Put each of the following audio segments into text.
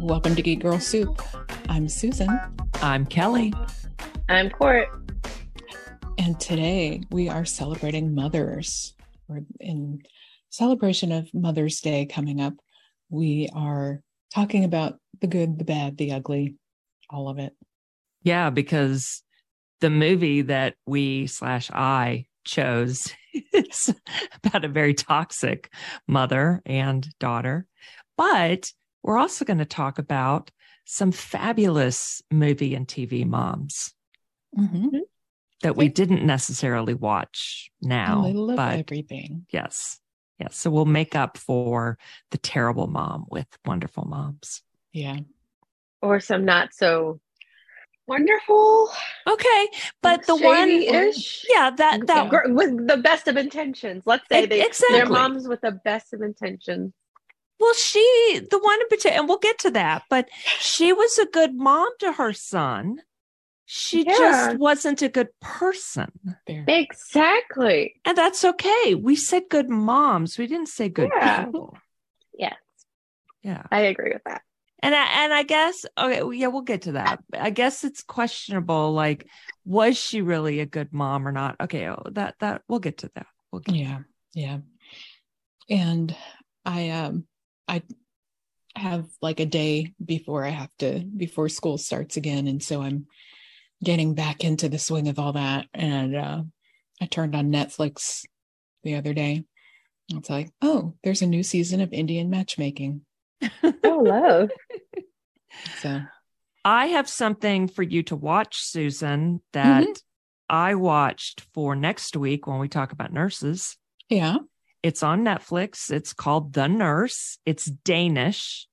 Welcome to Geek Girl Soup. I'm Susan, I'm Kelly. I'm Cort. and today we are celebrating mothers. We're in celebration of Mother's Day coming up. We are talking about the good, the bad, the ugly, all of it. Yeah, because the movie that we slash I chose is about a very toxic mother and daughter. But we're also going to talk about some fabulous movie and TV moms Mhm. that we didn't necessarily watch now. a little of but everything. yes. Yes. So we'll make up for the terrible mom with wonderful moms. Yeah. Or some not so wonderful, Okay. But the one, shady-ish. yeah, that, that, Gr- with the best of intentions. Let's say they, exactly. they're moms with the best of intentions. Well, she, the one in particular, and we'll get to that, but she was a good mom to her son. She Yeah. just wasn't a good person. Exactly. And that's okay. We said good moms. We didn't say good Yeah. people. Yes, Yeah. I agree with that. And I, and I guess, okay, well, yeah, we'll get to that. I guess it's questionable. Like, was she really a good mom or not? Okay. Oh, that, that, we'll get to that. We'll get Yeah. Yeah. And I um I have like a day before I have to before school starts again. And so I'm getting back into the swing of all that. And uh I turned on Netflix the other day. It's like, oh, there's a new season of Indian matchmaking. Oh, love. So I have something for you to watch, Susan, that Mhm. I watched for next week when we talk about nurses. yeah. It's on Netflix. It's called The Nurse. It's Danish.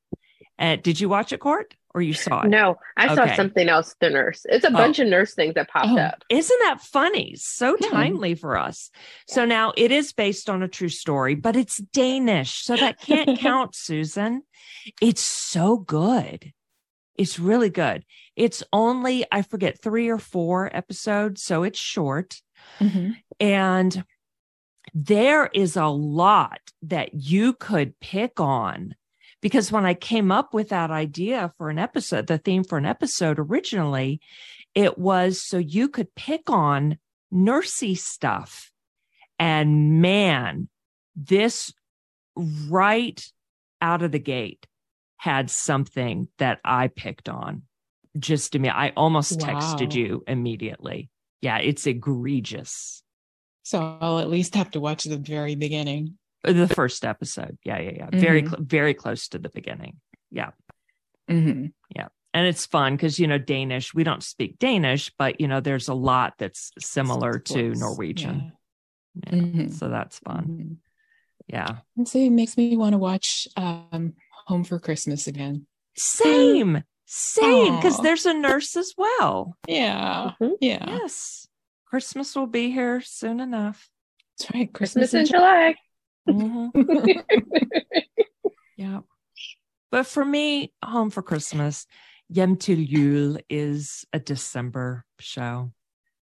Uh, did you watch it, Cort, or you saw it? No, I Okay. saw something else. The nurse. It's a bunch of nurse things that popped Oh. up. Isn't that funny? So Yeah. timely for us. So now it is based on a true story, but it's Danish. So that can't count, Susan. It's so good. It's really good. It's only, I forget, three or four episodes. So it's short. Mhm. And there is a lot that you could pick on because when I came up with that idea for an episode, the theme for an episode originally, it was so you could pick on nursey stuff. And man, this right out of the gate had something that I picked on just to me. I almost texted you immediately. Yeah, it's egregious. So I'll at least have to watch the very beginning. The first episode. Yeah, yeah, yeah. Very, cl- very close to the beginning. Yeah. Mhm. Yeah. And it's fun because, you know, Danish, we don't speak Danish, but, you know, there's a lot that's similar to Norwegian. Yeah. Yeah. Mhm. So that's fun. Mhm. Yeah. And so it makes me want to watch um, Home for Christmas again. Same, same. Because there's a nurse as well. Yeah. Mhm. Yeah. Yes. Christmas will be here soon enough. That's right. Christmas Christmas in in July. Mhm. Yeah. But for me, Home for Christmas, Hjem til Jul is a December show.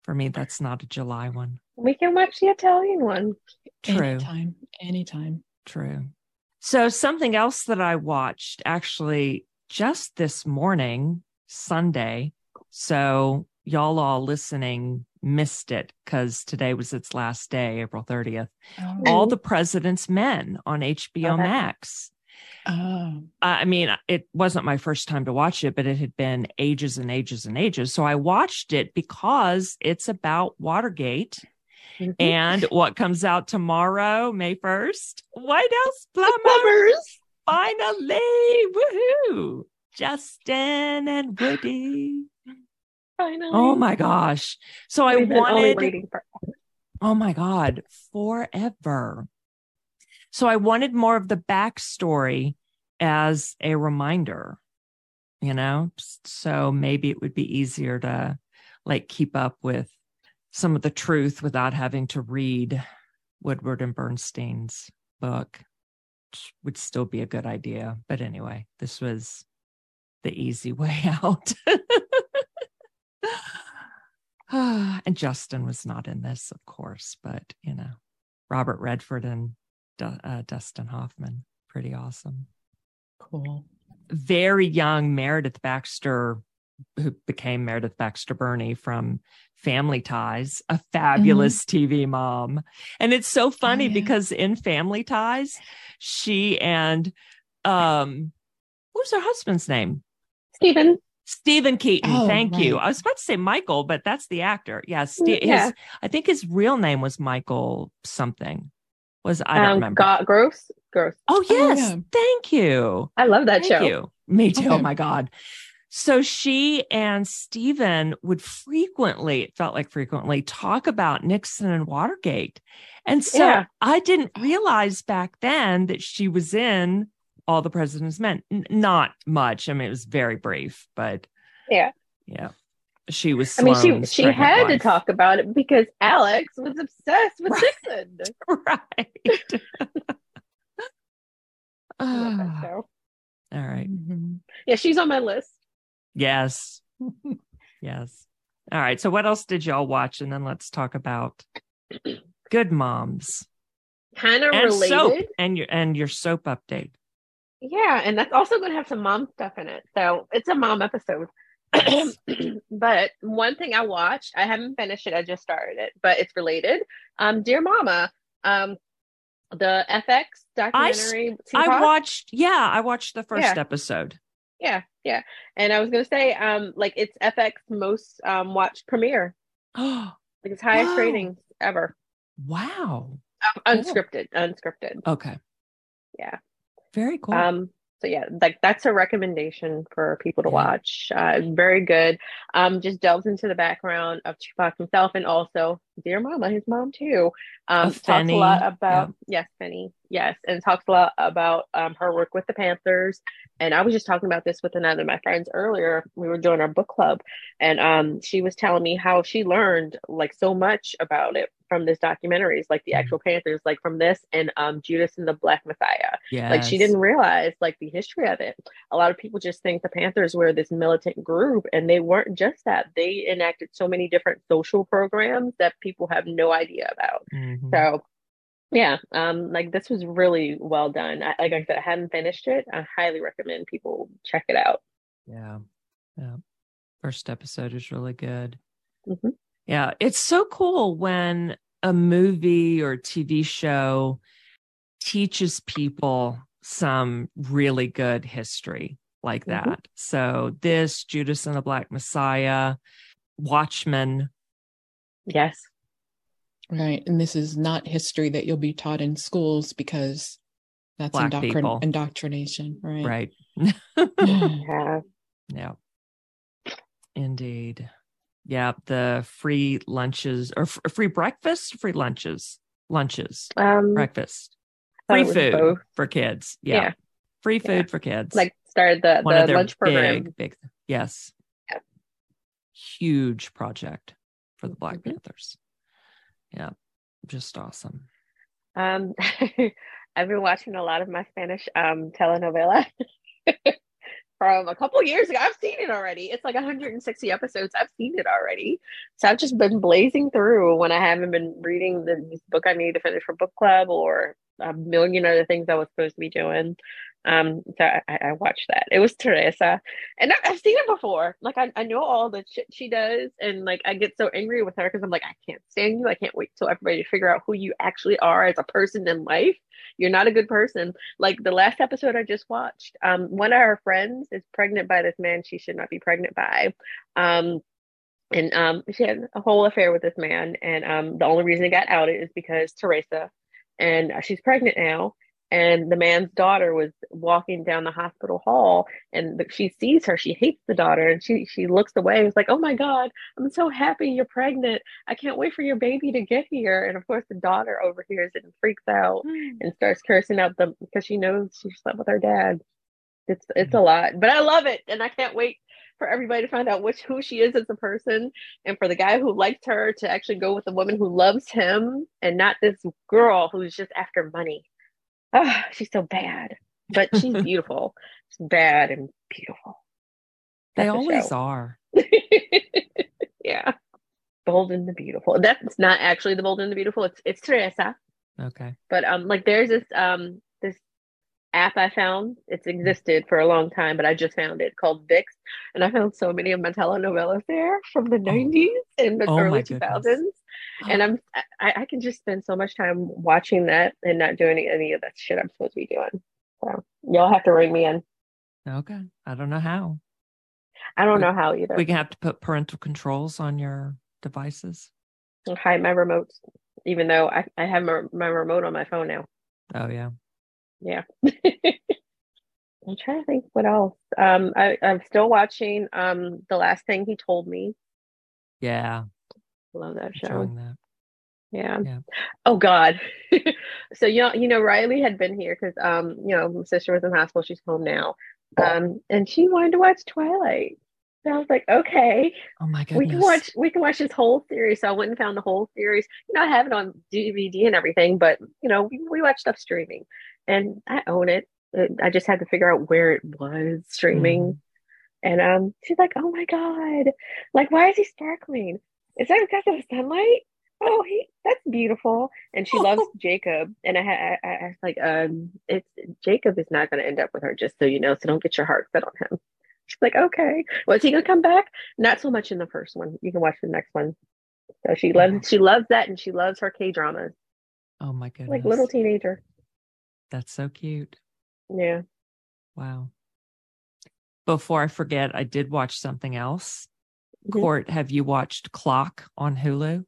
For me, that's not a July one. we can watch the Italian one. True, Anytime. Anytime. true. So, something else that I watched actually just this morning, Sunday. So, y'all all listening missed it because today was its last day, April 30th. All the President's Men on HBO Okay. Max. Oh. I mean, it wasn't my first time to watch it, but it had been ages and ages and ages. So I watched it because it's about Watergate. Mhm. And what comes out tomorrow, May 1st? White House Plumbers. Plumbers. Finally. Woohoo. Justin and Woody. Oh finally. Oh my gosh. So I We've been wanted waiting for Oh my God, forever. So I wanted more of the backstory as a reminder, you know? So maybe it would be easier to like keep up with some of the truth without having to read Woodward and Bernstein's book, which would still be a good idea. But anyway, this was the easy way out. and Justin was not in this, of course, but you know, Robert Redford and Du- uh, Dustin Hoffman, pretty awesome. Cool. very young Meredith Baxter, who became Meredith Baxter Birney from Family Ties, a fabulous TV mom. And it's so funny yeah. because in Family Ties, she and um what was her husband's name? Steven. Steven Keaton. Oh, Thank you. I was about to say Michael, but that's the actor. Yeah, Ste- Yeah. His, I think his real name was Michael something. Was I don't um, remember. Got gross. Gross. oh yes, yeah. thank you. I love that Thank show. you. Me too. Oh my God. So she and Steven would frequently, it felt like frequently, talk about Nixon and Watergate. And so Yeah. I didn't realize back then that she was in All the President's Men. N- not much. I mean, it was very brief, but Yeah. yeah. She was I mean, she she pregnant had to talk about it because Alex was obsessed with Right. Nixon. Right. I love that show. all right. Mhm. Yeah, she's on my list. Yes. yes. All right. So what else did y'all watch? And then let's talk about good moms Kind of and related. soap and your and your soap update. Yeah, and that's also going to have some mom stuff in it. So it's a mom episode. but one thing I watched, I haven't finished it. I just started it, but it's related. Um, Dear Mama, um, the FX documentary. I Tupac. watched, yeah, I watched the first Yeah. episode. Yeah, yeah. And I was going to say, um, like it's FX most um watched premiere, Oh, like its highest Wow. ratings ever. wow. Um, unscripted, unscripted. Okay. Yeah. Very cool. Um, so yeah, like that's a recommendation for people to Yeah. watch. Uh, very good. Um, just delves into the background of Tupac himself and also Dear Mama, his mom too. Um, Of talks a lot about yes, Penny, yes, and talks a lot about um her work with the Panthers. And I was just talking about this with another of my friends earlier. We were doing our book club, and um, she was telling me how she learned like so much about it from this documentaries, like the Mhm. actual Panthers, like from this and um Judas and the Black Messiah yes. like she didn't realize like the history of it a lot of people just think the panthers were this militant group and they weren't just that they enacted so many different social programs that people have no idea about Mhm. so yeah um like this was really well done I, like i said i hadn't finished it i highly recommend people check it out Yeah. Yeah. First episode is really good. Mhm. Yeah. It's so cool when a movie or TV show teaches people some really good history like Mhm. that. So, this Judas and the Black Messiah, Watchmen. yes Right. And this is not history that you'll be taught in schools because that's Black indoctrin- indoctrination. Right. Right. yeah Yeah. Indeed. Yeah. The free lunches or f- free breakfast, free lunches, lunches, um breakfast, free food both. for kids. Yeah. Yeah. Free food Yeah. for kids. like started the one the lunch program big, big, yes. Yeah. Huge project for the Black Mhm. Panthers. Yeah. Just awesome. Um, I've been watching a lot of my Spanish um, telenovela from a couple years ago. I've seen it already. It's like 160 episodes. I've seen it already. So I've just been blazing through when I haven't been reading the book I need to finish for book club or a million other things I was supposed to be doing. Um, so I, I watched that. It was Teresa, and I, I've seen it before. Like I, I know all the shit she does, and like I get so angry with her because I'm like, I can't stand you. I can't wait till everybody to figure out who you actually are as a person in life. You're not a good person. Like the last episode I just watched, um, one of her friends is pregnant by this man she should not be pregnant by. Um, and um, she had a whole affair with this man, and um, the only reason it got outed is because Teresa, and uh, she's pregnant now. And the man's daughter was walking down the hospital hall, and the, she sees her. She hates the daughter, and she she looks away. and It's like, oh my god, I'm so happy you're pregnant. I can't wait for your baby to get here. And of course, the daughter overhears it and freaks out hmm. and starts cursing out them because she knows she slept with her dad. It's it's a hmm. lot, but I love it, and I can't wait for everybody to find out which who she is as a person, and for the guy who liked her to actually go with the woman who loves him, and not this girl who's just after money. Ah, she's so bad, but she's beautiful. She's bad and beautiful. They That's the always show. are. yeah, bold and the beautiful. That's not actually the bold and the beautiful. It's it's Teresa. Okay. but um like there's this um this app I found. It's existed for a long time, but I just found it called VIX. And I found so many of my telenovelas there from the 90s and the Oh, early my goodness. 2000s. And I'm I, I can just spend so much time watching that and not doing any of that shit I'm supposed to be doing. So y'all have to ring me in. Okay. I don't know how. I don't We- know how either. We can have to put parental controls on your devices. hide my remote, even though I, I have my, my remote on my phone now. Oh yeah. Yeah. I'm trying to think what else. Um, I, I'm still watching um The Last Thing He Told Me. Yeah. Love that show. That. Yeah. Yeah. Oh God. so you know, you know, Riley had been here because um, you know, my sister was in hospital. She's home now. Um, and she wanted to watch Twilight. So I was like, okay, Oh my goodness. we can watch we can watch this whole series. So I went and found the whole series. You know, I have it on DVD and everything, but you know, we, we watch stuff streaming, and I own it. I just had to figure out where it was streaming. Mhm. And um, she's like, "Oh my god! Like, why is he sparkling? Is that because of the sunlight? Oh, he that's beautiful." And she loves Jacob. And I, I, I, I like, um, it's Jacob is not going to end up with her, just so you know. So don't get your heart set on him. She's like, "Okay, was he going to come back? Not so much in the first one. You can watch the next one." So she loves she loves that, and she loves her K dramas, Oh my goodness. like little teenager. That's so cute. Yeah. Wow. Before I forget, I did watch something else. Cort, have you watched Clock on Hulu?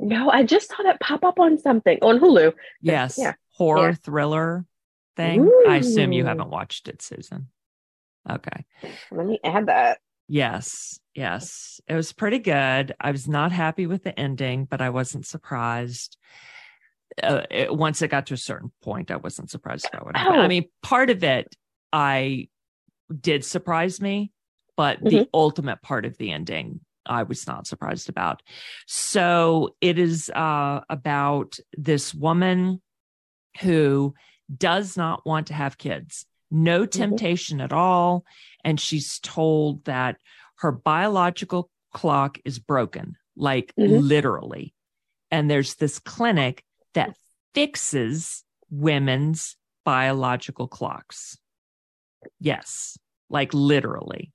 No, I just saw that pop up on something on Hulu. Yes. yeah, Horror yeah. thriller thing. I assume you haven't watched it, Susan. Okay. Let me add that. Yes. Yes. It was pretty good. I was not happy with the ending, but I wasn't surprised. Uh, it, once it got to a certain point, I wasn't surprised about what happened. I Oh. mean, part of it I did surprise me, but the ultimate part of the ending I was not surprised about. So it is uh, about this woman who does not want to have kids, no temptation at all. And she's told that her biological clock is broken, like Mhm. literally. And there's this clinic that fixes women's biological clocks. Yes, like literally.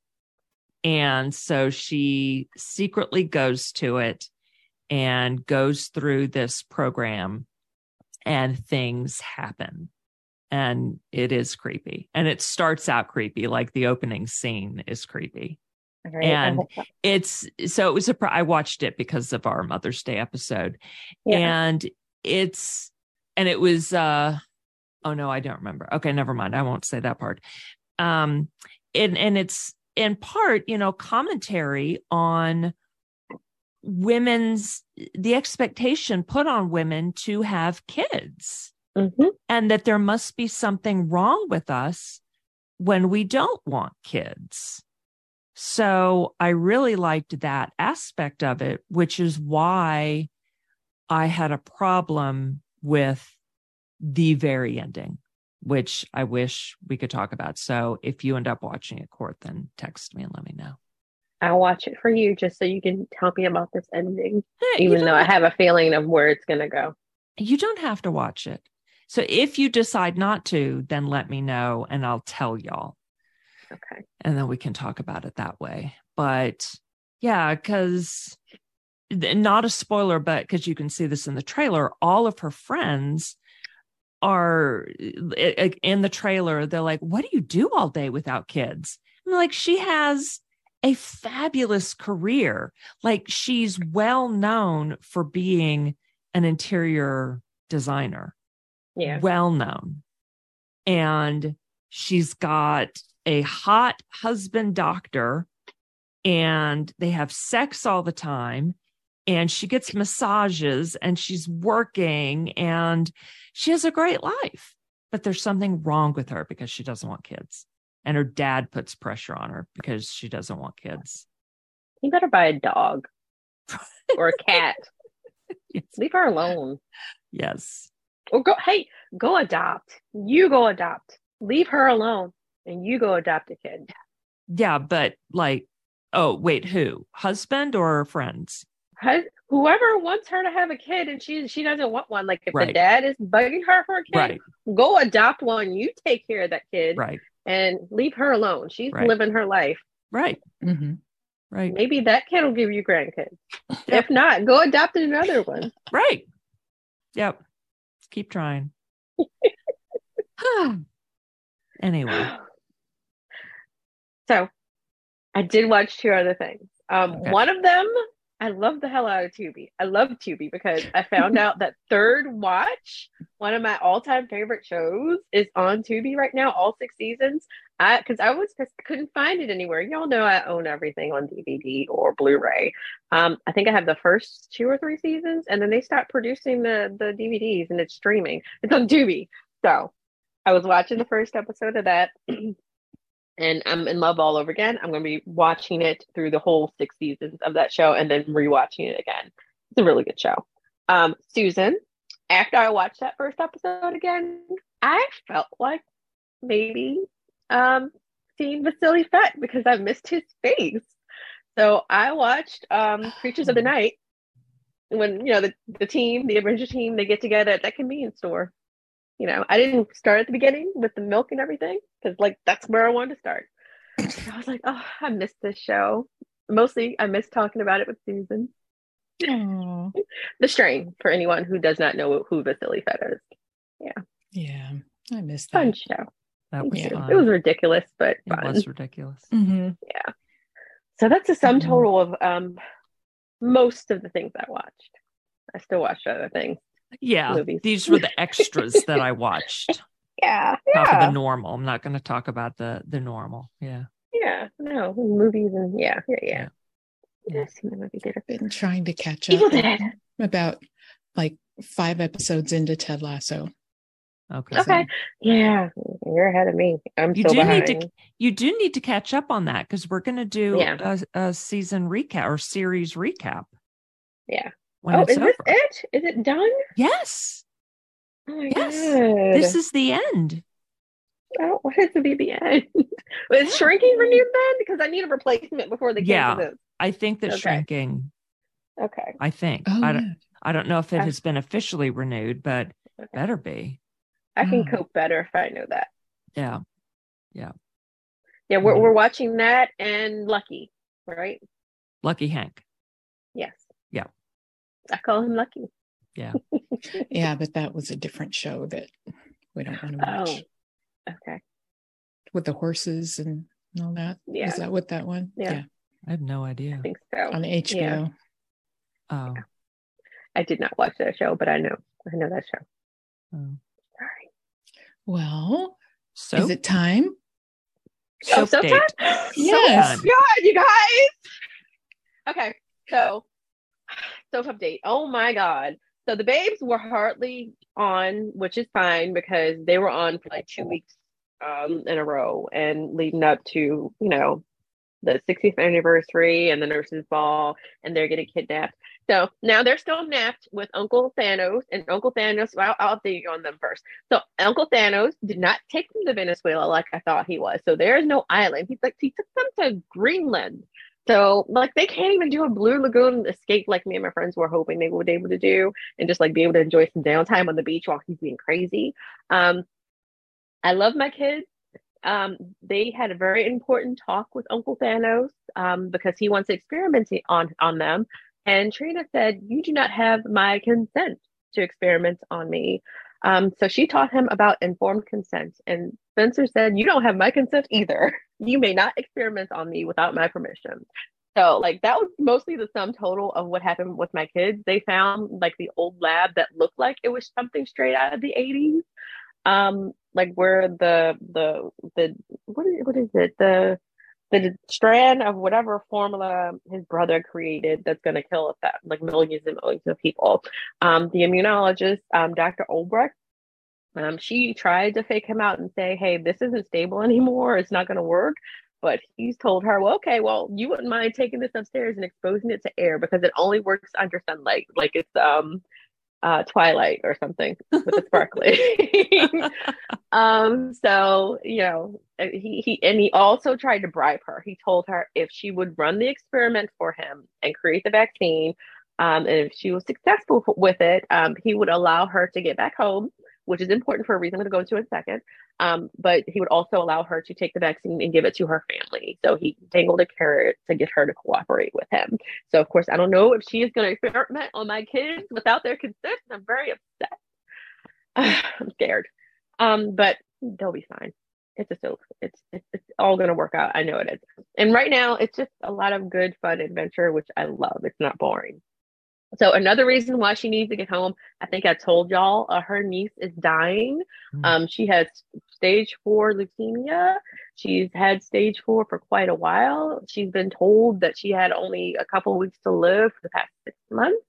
And so she secretly goes to it and goes through this program, and things happen. And it is creepy. And it starts out creepy, like the opening scene is creepy. Right, And. It's so it was a, I watched it because of our Mother's Day episode. Yeah. And it's, and it was, uh, oh no, I don't remember. Okay, never mind. I won't say that part. Um, and, and it's in part, you know, commentary on women's, the expectation put on women to have kids Mhm. and that there must be something wrong with us when we don't want kids. So I really liked that aspect of it, which is why I had a problem with the very ending, which I wish we could talk about. So if you end up watching it, Cort, then text me and let me know. I'll watch it for you just so you can tell me about this ending, even though I have- have a feeling of where it's going to go. you don't have to watch it. So if you decide not to, then let me know and I'll tell y'all. Okay. and then we can talk about it that way. But yeah, because not a spoiler, but because you can see this in the trailer, all of her friends are i- i- in the trailer. They're like, What do you do all day without kids? And like, she has a fabulous career. Like, she's well known for being an interior designer Yeah. well known. And she's got a hot husband doctor, and they have sex all the time. And she gets massages and she's working and she has a great life. But there's something wrong with her because she doesn't want kids. And her dad puts pressure on her because she doesn't want kids. You better buy a dog or a cat. Yes. Leave her alone. Yes. Or go, hey, go adopt. You go adopt. Leave her alone and you go adopt a kid. Yeah. But like, oh, wait, who? Husband or friends? Whoever wants her to have a kid and she she doesn't want one, like if Right. the dad is bugging her for a kid, Right. go adopt one. You take care of that kid Right. and leave her alone. She's Right. living her life. Right. mm-hmm. Right. Maybe that kid will give you grandkids. Yep. If not, go adopt another one. Right. Yep. Keep trying. anyway. So I did watch two other things. Um, Okay. One of them, I love the hell out of Tubi. I love Tubi because I found out that Third Watch, one of my all-time favorite shows, is on Tubi right now, all six seasons. I because I was couldn't find it anywhere. Y'all know I own everything on DVD or Blu-ray. Um, I think I have the first two or three seasons, and then they stopped producing the the DVDs, and it's streaming. It's on Tubi. So I was watching the first episode of that. and I'm in love all over again. I'm going to be watching it through the whole six seasons of that show and then rewatching it again. It's a really good show. Um, Susan, after I watched that first episode again, I felt like maybe um, seeing Vasiliy Fet because I missed his face. So I watched um, Creatures of the Night when you know the the team, the Avenger team, they get together at that convenience store. You know, I didn't start at the beginning with the milk and everything because like that's where I wanted to start. So I was like, oh, I missed this show. Mostly, I missed talking about it with Susan. Oh, The Strain for anyone who does not know who Vasiliy Fet is. yeah. Yeah. I missed Fun that. show. That was Yeah. fun. It was ridiculous, but It fun. was ridiculous. hmm So that's a sum Mhm. total of um most of the things I watched. I still watched other things. Yeah. Movies. These were the extras that I watched. Yeah, Top yeah, the normal. I'm not going to talk about the the normal. Yeah. yeah. No movies and yeah, yeah, yeah. Yeah. I've seen the movie theater. Been trying to catch Evil up Dead. about like five episodes into Ted Lasso. Okay. Okay. Yeah, you're ahead of me. I'm You still do behind. need to you do need to catch up on that because we're going to do Yeah. a, a season recap or series recap. Yeah. When oh, it's is over. this it? Is it done? Yes. Oh Yes. god. This is the end. Oh, what is to be the BBN? Was shrinking renewed then? Because I need a replacement before they Yeah. cancel this. I think that Okay. shrinking. Okay. I think. Oh, I don't. yeah. I don't know if it I- has been officially renewed, but Okay. better be. I can Oh. cope better if I know that. Yeah. Yeah, Yeah. we're Mhm. we're watching that and Lucky, right? Lucky Hank. Yes. Yeah. I call him Lucky. yeah, yeah, but that was a different show that we don't want to oh, watch Oh. Okay. with the horses and all that. Yeah. Is that what that one? Yeah. I have no idea. I think so. on HBO. Oh. I did not watch that show, but I know I know that show. oh. Sorry. Well, So is it time? Oh, soap so date. time? Yes. Oh, God, you guys. Okay, so soap update. Oh my God. So the babes were hardly on, which is fine because they were on for like two weeks um, in a row and leading up to, you know, the 60th anniversary and the nurses' ball, and they're getting kidnapped. So now they're still napped with Uncle Thanos, and Uncle Thanos, well, I'll update you on them first. So Uncle Thanos did not take them to Venezuela like I thought he was. So there is no island. He's like he took them to Greenland. So like they can't even do a Blue Lagoon escape like me and my friends were hoping they would be able to do, and just like be able to enjoy some downtime on the beach while he's being crazy. Um, I love my kids. Um, they had a very important talk with Uncle Thanos um, because he wants to experiment on on them. And Trina said, "You do not have my consent to experiment on me." Um, so she taught him about informed consent. And Spencer said, You don't have my consent either. You may not experiment on me without my permission. So, like, that was mostly the sum total of what happened with my kids. They found like the old lab that looked like it was something straight out of the 80s. Um, like where the the the what is what is it? The the strand of whatever formula his brother created that's going to kill that like millions and millions of people. Um, the immunologist, um, Dr. Obrecht, um, she tried to fake him out and say, "Hey, this isn't stable anymore. It's not going to work." But he's told her, "Well, okay, well, you wouldn't mind taking this upstairs and exposing it to air because it only works under sunlight, like it's um, uh, Twilight or something with the sparkly." um, so you know, he he and he also tried to bribe her. He told her if she would run the experiment for him and create the vaccine, Um, and if she was successful with it, um, he would allow her to get back home, which is important for a reason I'm going to go into in a second. Um, but he would also allow her to take the vaccine and give it to her family. So he dangled a carrot to get her to cooperate with him. So, of course, I don't know if she is going to experiment on my kids without their consent. I'm very upset. I'm scared. Um, but they'll be fine. It's a soap. It's, it's, it's all going to work out. I know it is. And right now, it's just a lot of good, fun adventure, which I love. It's not boring. So another reason why she needs to get home, I think I told y'all, uh, her niece is dying. Mm. Um, she has stage four leukemia. She's had stage four for quite a while. She's been told that she had only a couple weeks to live for the past six months.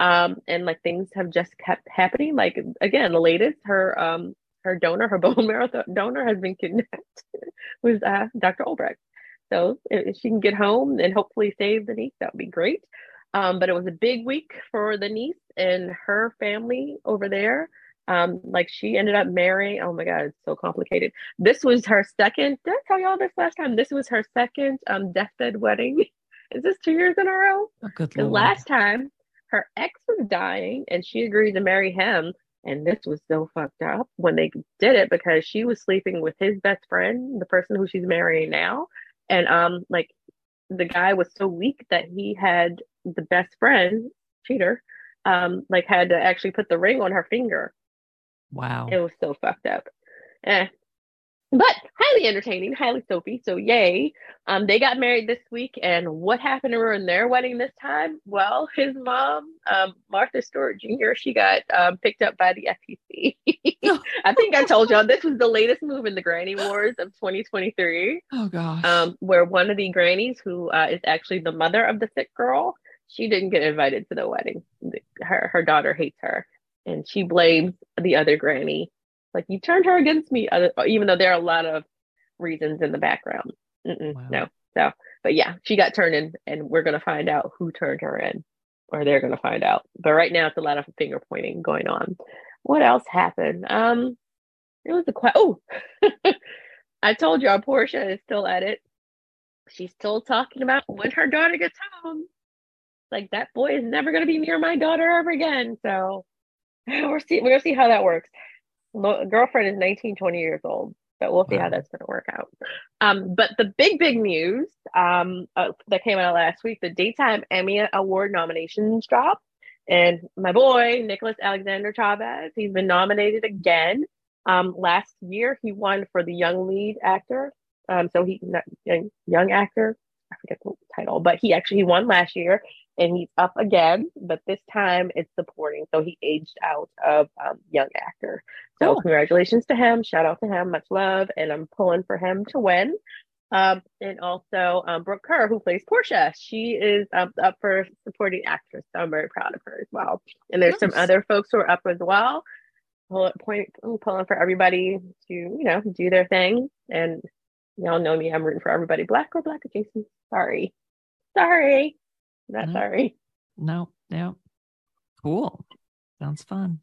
Um, and like things have just kept happening. Like again, the latest, her um, her donor, her bone marrow donor, has been kidnapped. with uh, Dr. Obrecht. So if she can get home and hopefully save the niece, that would be great. Um, but it was a big week for the niece and her family over there. Um, like she ended up marrying. Oh my God, it's so complicated. This was her second. Did I tell y'all this last time? This was her second um, deathbed wedding. Is this two years in a row? Oh, good the last time her ex was dying and she agreed to marry him. And this was so fucked up when they did it because she was sleeping with his best friend, the person who she's marrying now. And um, like the guy was so weak that he had the best friend, cheater, um, like had to actually put the ring on her finger. Wow. It was so fucked up. Eh, but highly entertaining, highly soapy. So yay. Um, they got married this week, and what happened to her in their wedding this time? Well, his mom, um, Martha Stewart Jr., she got um, picked up by the FTC. I think I told y'all this was the latest move in the Granny Wars of 2023. Oh gosh. Um, where one of the grannies, who uh, is actually the mother of the sick girl, she didn't get invited to the wedding. Her her daughter hates her, and she blames the other granny like you turned her against me, even though there are a lot of reasons in the background. Wow. No, so but yeah, she got turned in, and we're gonna find out who turned her in, or they're gonna find out. But right now, it's a lot of finger pointing going on. What else happened? Um, it was a quite. Oh, I told y'all Portia is still at it. She's still talking about when her daughter gets home. Like that boy is never gonna be near my daughter ever again. So we're see we're gonna see how that works girlfriend is 19, 20 years old. But we'll see wow. how that's going to work out. Um, but the big, big news um, uh, that came out last week, the Daytime Emmy Award nominations dropped. And my boy, Nicholas Alexander Chavez, he's been nominated again. Um, last year, he won for the young lead actor. Um, so he, not, young, young actor, I forget the title, but he actually he won last year and he's up again, but this time it's supporting. So he aged out of um, young actor. So cool. congratulations to him. Shout out to him. Much love. And I'm pulling for him to win. Um, and also um, Brook Kerr, who plays Portia. She is up, up for supporting actress. So I'm very proud of her as well. And there's nice. some other folks who are up as well. Pull, point, pulling for everybody to, you know, do their thing. And y'all know me. I'm rooting for everybody. Black or black adjacent. Sorry. Sorry. Not no. sorry. No, no. Cool. Sounds fun.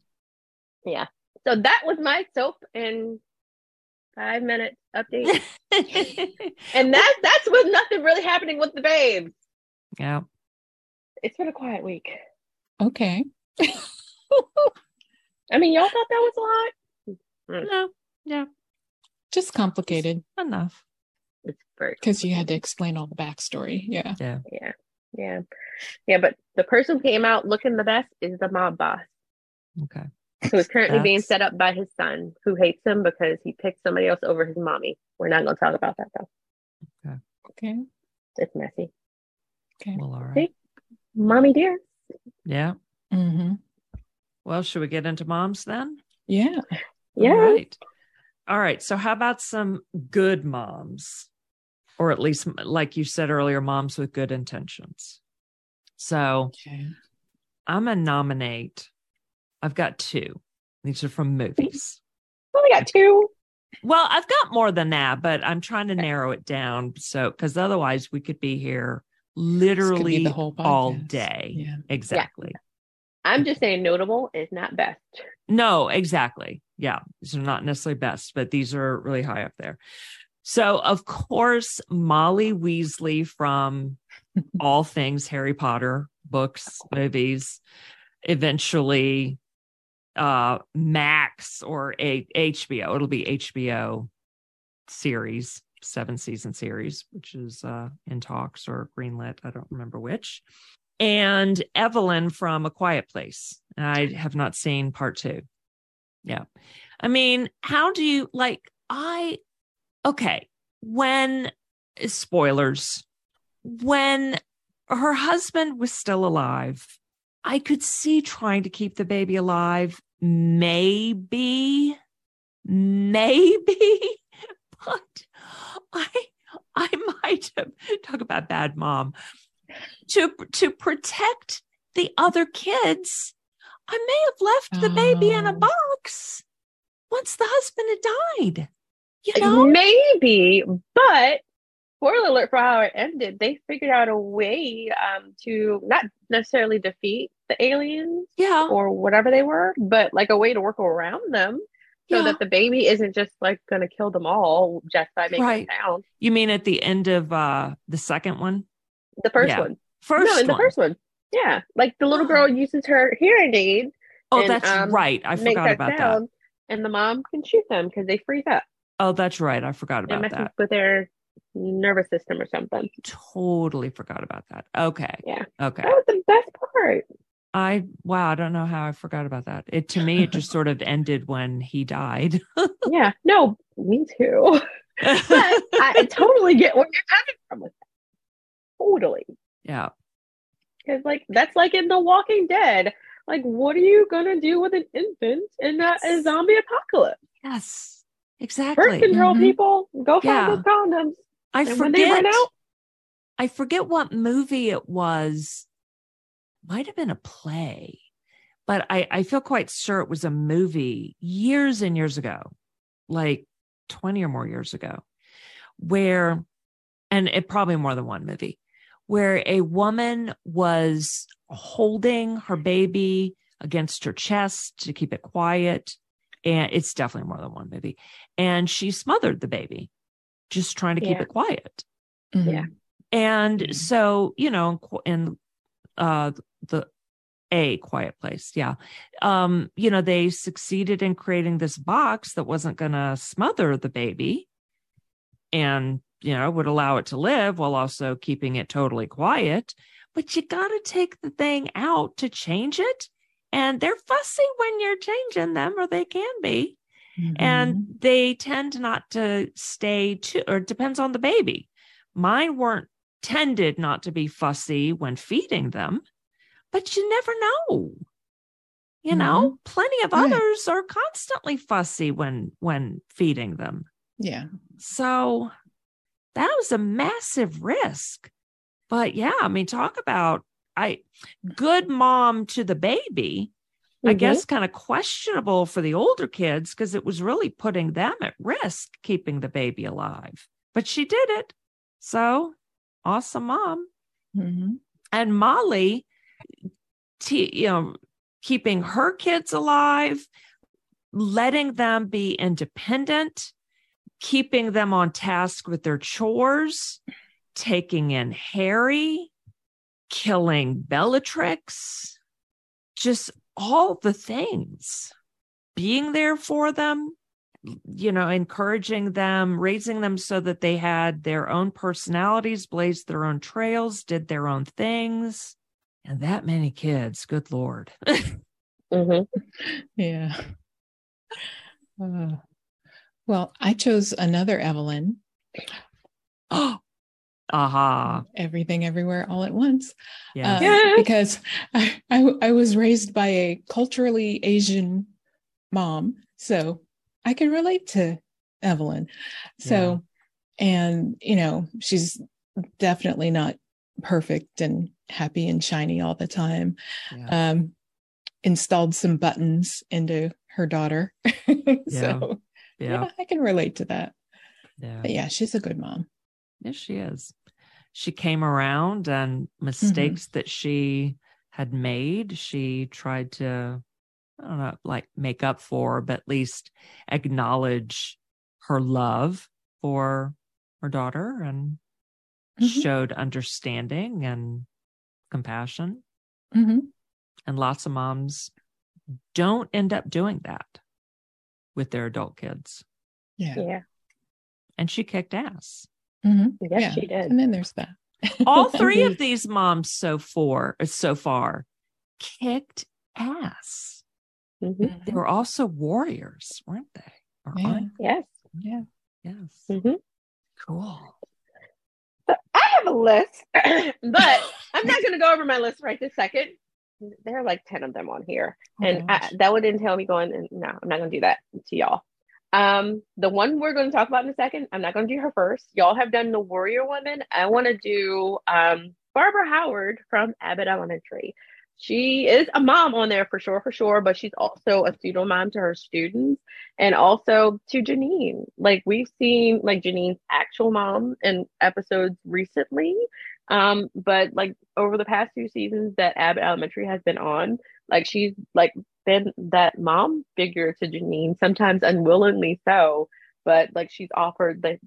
Yeah. So that was my soap and five minute update. and that's that's with nothing really happening with the babes. Yeah. It's been a quiet week. Okay. I mean, y'all thought that was a lot? Mm. No. Yeah. Just complicated. It's enough. It's very because you had to explain all the backstory. Yeah. Yeah. Yeah. Yeah. Yeah. But the person who came out looking the best is the mob boss. Okay. Who is currently That's... being set up by his son, who hates him because he picked somebody else over his mommy. We're not going to talk about that though. Okay. Okay. It's messy. Okay. Well, all right. See? Mommy dear. Yeah. Mm-hmm. Well, should we get into moms then? Yeah. Yeah. All right. All right. So, how about some good moms? Or at least like you said earlier moms with good intentions. So okay. i'm gonna nominate. I've got two. These are from movies. Oh, Only got two. Well i've got more than that but i'm trying to narrow it down. So because otherwise we could be here literally the whole all day. Yeah. exactly. Yeah. i'm just saying notable is not best. No exactly. Yeah these are not necessarily best but these are really high up there so, of course, Molly Weasley from all things Harry Potter, books, movies, eventually uh Max or a HBO. It'll be HBO series, seven season series, which is uh in talks or greenlit. I don't remember which. And Evelyn from A Quiet Place. I have not seen part two. Yeah. I mean, how do you like I okay, when spoilers, when her husband was still alive, I could see trying to keep the baby alive. Maybe, maybe, but I, I might have talk about bad mom to to protect the other kids. I may have left the baby in a Oh. box once the husband had died. You know, Maybe, but spoiler alert for how it ended. They figured out a way um, to not necessarily defeat the aliens yeah, or whatever they were, but like a way to work around them so yeah. that the baby isn't just like going to kill them all just by making Right. sound. You mean at the end of uh the second one? The first Yeah. one. First no, in the first one. Yeah. Like the little Oh. girl uses her hearing aid, oh, and, that's um, right. I forgot that about that. and the mom can shoot them because they freeze up. Oh, that's right. I forgot It about messes that. with their nervous system or something. Totally forgot about that. Okay. Yeah. Okay. That was the best part. I wow, I don't know how I forgot about that. It to me it just sort of ended when he died. yeah. No, me too. But I totally get where you're coming from with that. Totally. yeah. Because like that's like in The Walking Dead. Like, what are you gonna do with an infant in a, a zombie apocalypse? Yes. Birth Exactly. control Mhm. people, go find Yeah. those condoms. I and forget out, I forget what movie it was. Might have been a play, but I, I feel quite sure it was a movie years and years ago, like 20 or more years ago, where, and it probably more than one movie, where a woman was holding her baby against her chest to keep it quiet. And it's definitely more than one movie. And she smothered the baby, just trying to keep Yeah. it quiet. Mhm. Yeah. And Mhm. so, you know, in in uh the a quiet place, yeah. Um, you know, they succeeded in creating this box that wasn't going to smother the baby and, you know, would allow it to live while also keeping it totally quiet. But you got to take the thing out to change it. And they're fussy when you're changing them, or they can be and Mhm. they tend not to stay too or depends on the baby mine weren't tended not to be fussy when feeding them but you never know you know plenty of Right. others are constantly fussy when when feeding them yeah. so that was a massive risk but yeah i mean talk about i good mom to the baby I Mhm. guess kind of questionable for the older kids because it was really putting them at risk keeping the baby alive. But she did it. So awesome mom. Mhm. And Molly, t- you know, keeping her kids alive, letting them be independent, keeping them on task with their chores, taking in Harry, killing Bellatrix, just all the things, being there for them, you know, encouraging them, raising them so that they had their own personalities, blazed their own trails, did their own things. And that many kids, good Lord. Mhm. Yeah. Uh, well, I chose another Evelyn. oh, aha. Everything Everywhere All at Once. Yeah. Uh, Yeah. Because I, I I was raised by a culturally Asian mom, so I can relate to Evelyn. So, and you know, she's definitely not perfect and happy and shiny all the time. yeah. Um, installed some buttons into her daughter. so yeah. yeah, I can relate to that. Yeah. But yeah, she's a good mom. Yes, she is. She came around and mistakes that she had made, she tried to, I don't know, like make up for, but at least acknowledge her love for her daughter and Mhm. showed understanding and compassion. Mhm. And lots of moms don't end up doing that with their adult kids. Yeah. Yeah. And she kicked ass. Mhm. Yes, Yeah. she did. And then there's that. All three of these moms so far so far kicked ass. Mhm. They were also warriors, weren't they? Or Yeah. aren't? Yes. Yeah. Yes. hmm Cool. So I have a list, but I'm not going to go over my list right this second. There are like 10 of them on here. Oh, and I, that would entail me going, and no, I'm not going to do that to y'all. Um, the one we're going to talk about in a second, I'm not going to do her first. Y'all have done the Warrior Woman. I want to do um, Barbara Howard from Abbott Elementary. She is a mom on there for sure, for sure, but she's also a pseudo mom to her students and also to Janine. Like we've seen like Janine's actual mom in episodes recently. Um, but like over the past few seasons that Abbott Elementary has been on, like she's like been that mom figure to Janine, sometimes unwillingly so, but like she's offered like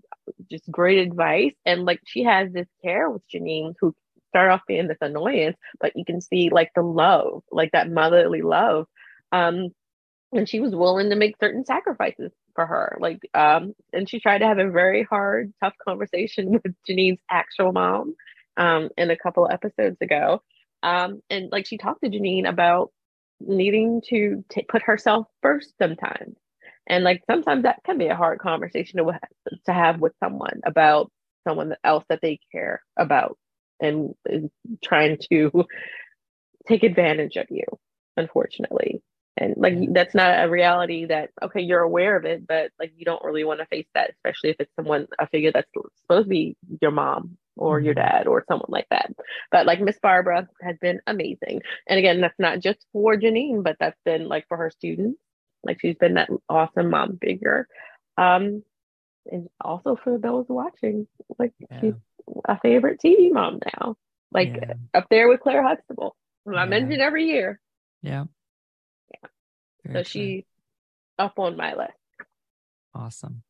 just great advice and like she has this care with Janine who start off being this annoyance, but you can see like the love, like that motherly love. Um, and she was willing to make certain sacrifices for her. Like, um, and she tried to have a very hard, tough conversation with Janine's actual mom, um, in a couple episodes ago. Um, and like she talked to Janine about needing to t- put herself first sometimes. And like sometimes that can be a hard conversation to, to have with someone about someone else that they care about and is trying to take advantage of you, unfortunately. And like that's not a reality that okay, you're aware of it, but like you don't really want to face that, especially if it's someone a figure that's supposed to be your mom or your Mhm. dad or someone like that. But like Miss Barbara has been amazing. And again, that's not just for Janine, but that's been like for her students. Like she's been that awesome mom figure. Um and also for those watching, like Yeah. she's a favorite TV mom now. Like Yeah. up there with Claire Huxtable, who I Yeah. mention every year. Yeah. Yeah. Very So she's up on my list. awesome.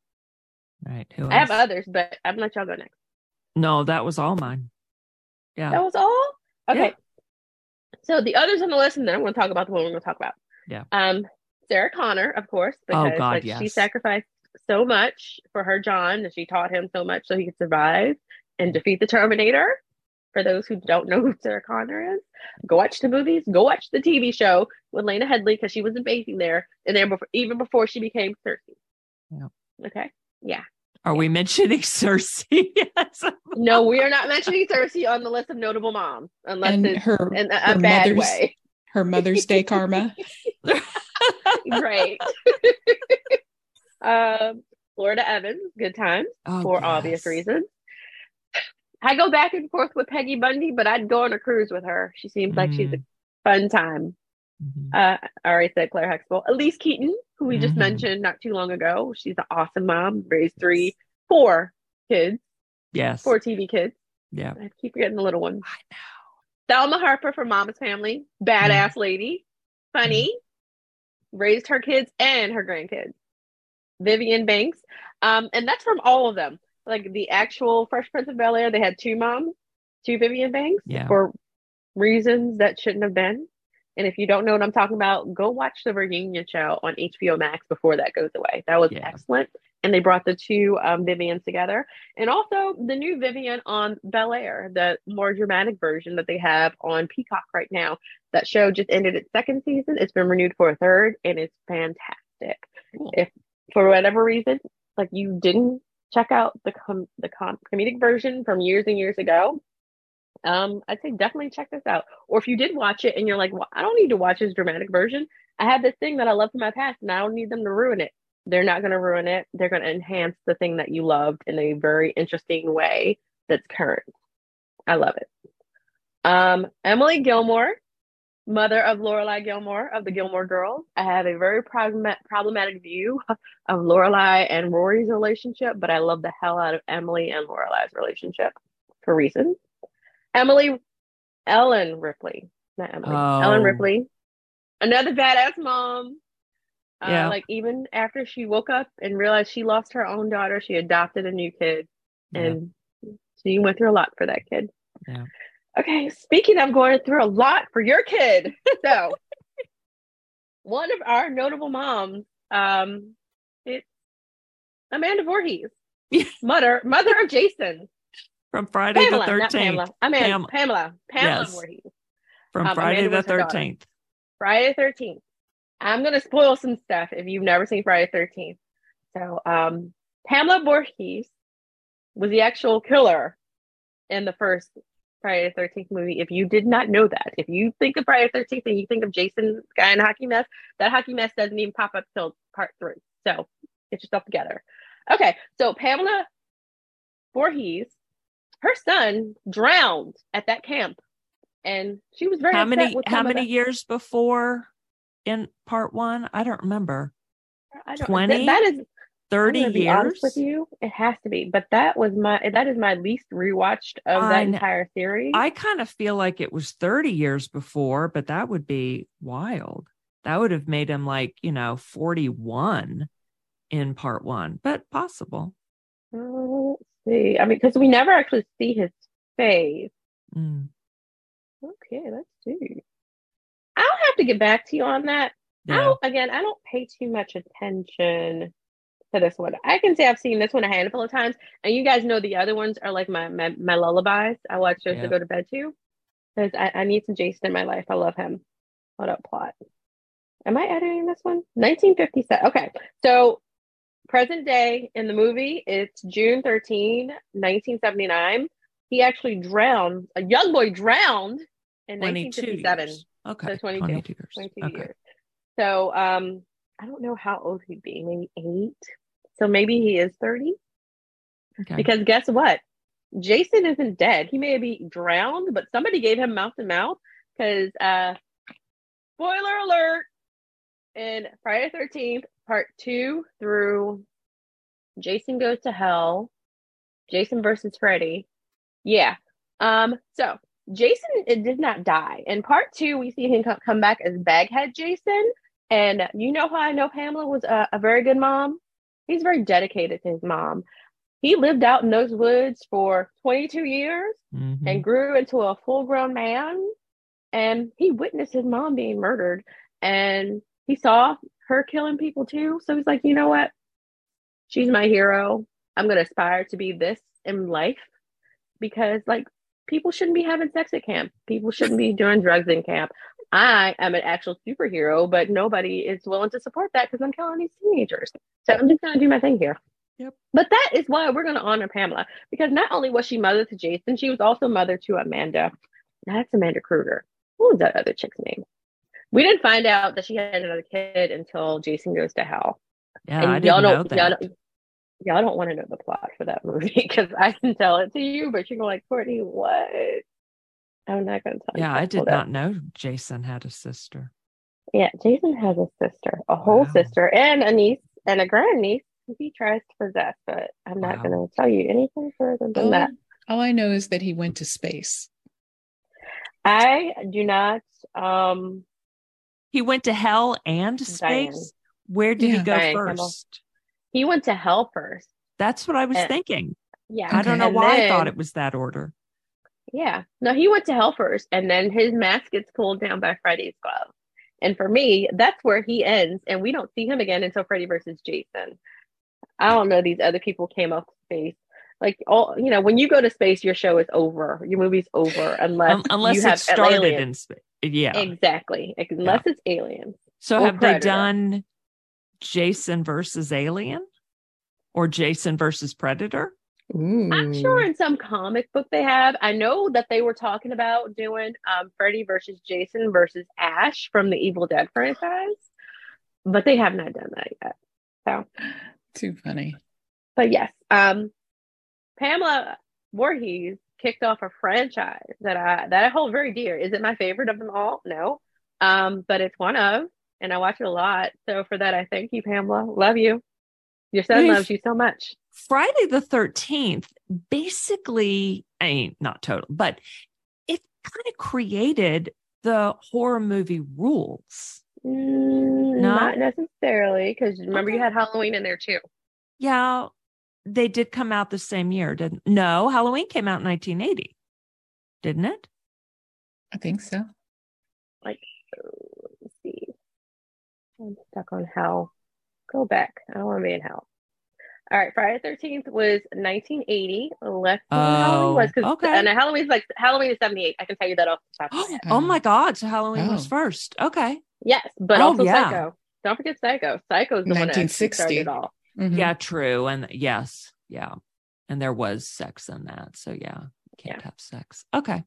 All right. Who I have others, but I'm gonna let y'all go next. No, that was all mine. Yeah. That was all? Okay. Yeah. So the others on the list, and then I'm gonna talk about the one we're gonna talk about. Yeah. Um, Sarah Connor, of course, Oh, because God, like she sacrificed so much for her John, and she taught him so much so he could survive and defeat the Terminator. For those who don't know who Sarah Connor is, go watch the movies, go watch the TV show with Lena Headey because she was amazing there, and there before, even before she became Cersei. Yeah. Okay. Yeah. Are we mentioning Cersei? yes. No, we are not mentioning Cersei on the list of notable moms unless and it's her in a, a her bad mother's- way. her Mother's Day karma. right. um, Florida Evans, good times Oh, for obvious reasons. I go back and forth with Peggy Bundy, but I'd go on a cruise with her. She seems like she's a Mm. fun time. Mhm. Uh, I already said Claire Huxtable. Elyse Keaton, who we just Mhm. mentioned not too long ago. She's an awesome mom, raised three, four kids, Yes. four TV kids. Yeah. I keep forgetting the little one. I know. Thelma Harper from Mama's Family, badass lady, funny, raised her kids and her grandkids. Vivian Banks, um, and that's from all of them. Like the actual Fresh Prince of Bel Air, they had two moms, two Vivian Banks Yeah. for reasons that shouldn't have been. And if you don't know what I'm talking about, go watch the Virginia show on HBO Max before that goes away. That was Yeah. excellent. And they brought the two um, Vivians together. And also the new Vivian on Bel Air, the more dramatic version that they have on Peacock right now. That show just ended its second season. It's been renewed for a third, and it's fantastic. Cool. If for whatever reason, like you didn't check out the com- the com- comedic version from years and years ago, um, I'd say definitely check this out. Or if you did watch it and you're like, well, I don't need to watch this dramatic version. I have this thing that I love from my past, and I don't need them to ruin it. They're not going to ruin it. They're going to enhance the thing that you loved in a very interesting way that's current. I love it. Um, Emily Gilmore, mother of Lorelai Gilmore of the Gilmore Girls. I have a very problem- problematic view of Lorelai and Rory's relationship, but I love the hell out of Emily and Lorelai's relationship for reasons. Emily, Ellen Ripley, not Emily, Oh. Ellen Ripley, another badass mom. Uh, Yeah. Like even after she woke up and realized she lost her own daughter, she adopted a new kid, Yeah. and she went through a lot for that kid. Yeah. Okay, speaking of going through a lot for your kid, so one of our notable moms, um, it's Amanda Voorhees, mother mother of Jason from Friday Pamela, the not Pamela. thirteenth. I mean Pam- Pamela, Pamela Yes. Voorhees. From Um, Friday Amanda the was her daughter. thirteenth. Friday the 13th. I'm going to spoil some stuff if you've never seen Friday the 13th. So, um, Pamela Voorhees was the actual killer in the first Friday the 13th movie. If you did not know that, if you think of Friday the 13th and you think of Jason, guy in a hockey mess, that hockey mess doesn't even pop up till part three. So, get yourself together. Okay, so Pamela Voorhees, her son drowned at that camp. And she was very How many how many years before in part one? I don't remember. I don't, 20? that- that is I'm 30 be years. with you. It has to be, but that was my that is my least rewatched of that entire series. I kind of feel like it was 30 years before, but that would be wild. That would have made him like, you know, 41 in part one, but possible. See. I mean, because we never actually see his face. Mm, Okay, let's see. I'll have to get back to you on that. I yeah. don't, again, I don't pay too much attention to this one. I can say I've seen this one a handful of times, and you guys know the other ones are like my my, my lullabies. I watch those Yeah. to go to bed to because I, I need some Jason in my life. I love him. What up, plot? Am I editing this one? 1957. Okay, so present day in the movie, it's June 13, 1979. He actually drowned. A young boy drowned in 22 1957. years. Okay. So 22. 22 years. 22 okay. years. So um I don't know how old he'd be, maybe eight. So maybe he is 30. Okay. Because guess what? Jason isn't dead. He may be drowned, but somebody gave him mouth to mouth because uh spoiler alert in Friday the 13th, part two through Jason Goes to Hell, Jason versus Freddy. Yeah. Um, so Jason it did not die. In part two, we see him come back as Baghead Jason. And you know how I know Pamela was a, a very good mom? He's very dedicated to his mom. He lived out in those woods for 22 years Mhm. and grew into a full grown man. And he witnessed his mom being murdered and he saw her killing people too. So he's like, you know what? She's my hero. I'm going to aspire to be this in life because, like, people shouldn't be having sex at camp. People shouldn't be doing drugs in camp. I am an actual superhero, but nobody is willing to support that because I'm killing these teenagers. So I'm just going to do my thing here. Yep. But that is why we're going to honor Pamela because not only was she mother to Jason, she was also mother to Amanda. That's Amanda Kruger. What was that other chick's name? We didn't find out that she had another kid until Jason Goes to Hell. Yeah, and I y'all didn't know don't, y'all that. don't, y'all don't want to know the plot for that movie because I can tell it to you, but you're like, Courtney, what? I'm not going to tell you. Yeah, I did Hold up. not know Jason had a sister. Yeah, Jason has a sister, a whole Wow. sister, and a niece and a grandniece who he tries to possess, but I'm not Wow. going to tell you anything further than All, that. all I know is that he went to space. I do not. Um, He went to hell and Diane. space. Where did he go Diane Campbell. first? he went to hell first. That's what I was Uh, thinking. Yeah, I don't know And why I thought it was that order. Yeah. No, he went to hell first, and then his mask gets pulled down by Freddy's glove. And for me, that's where he ends, and we don't see him again until Freddy versus Jason. I don't know. These other people came up space. Like all, you know, when you go to space, your show is over. Your movie's over unless Um, unless you it have started aliens. in space. Yeah. Exactly. Unless it's aliens. So or have they done Jason versus Alien or Jason versus Predator? I'm sure in some comic book they have. I know that they were talking about doing um, Freddy versus Jason versus Ash from the Evil Dead franchise, but they have not done that yet. So, Too funny. but yes, um, Pamela Voorhees kicked off a franchise that I that I hold very dear. Is it my favorite of them all? No, um, but it's one of, and I watch it a lot. So for that, I thank you, Pamela. Love you. Your son loves you so much. Friday the 13th basically, I mean, not total, but it kind of created the horror movie rules. Mm, No? Not necessarily, because remember you had Halloween in there too. Yeah, they did come out the same year, didn't? No, Halloween came out in 1980, didn't it? I think so. Like, let's see. I'm stuck on hell. Go back. I don't want to be in hell. All right, Friday the Thirteenth was 1980. Less than Halloween was because Oh, okay. and Halloween's like Halloween is 78. I can tell you that off the top of my head. oh my God. So Halloween was Oh. first. Okay. Yes, but Oh, also yeah. Psycho. Don't forget Psycho. Psycho's the one that 1960. started it all. Mhm. Yeah, true. And yes. Yeah. And there was sex in that. So yeah, can't Yeah. have sex. Okay.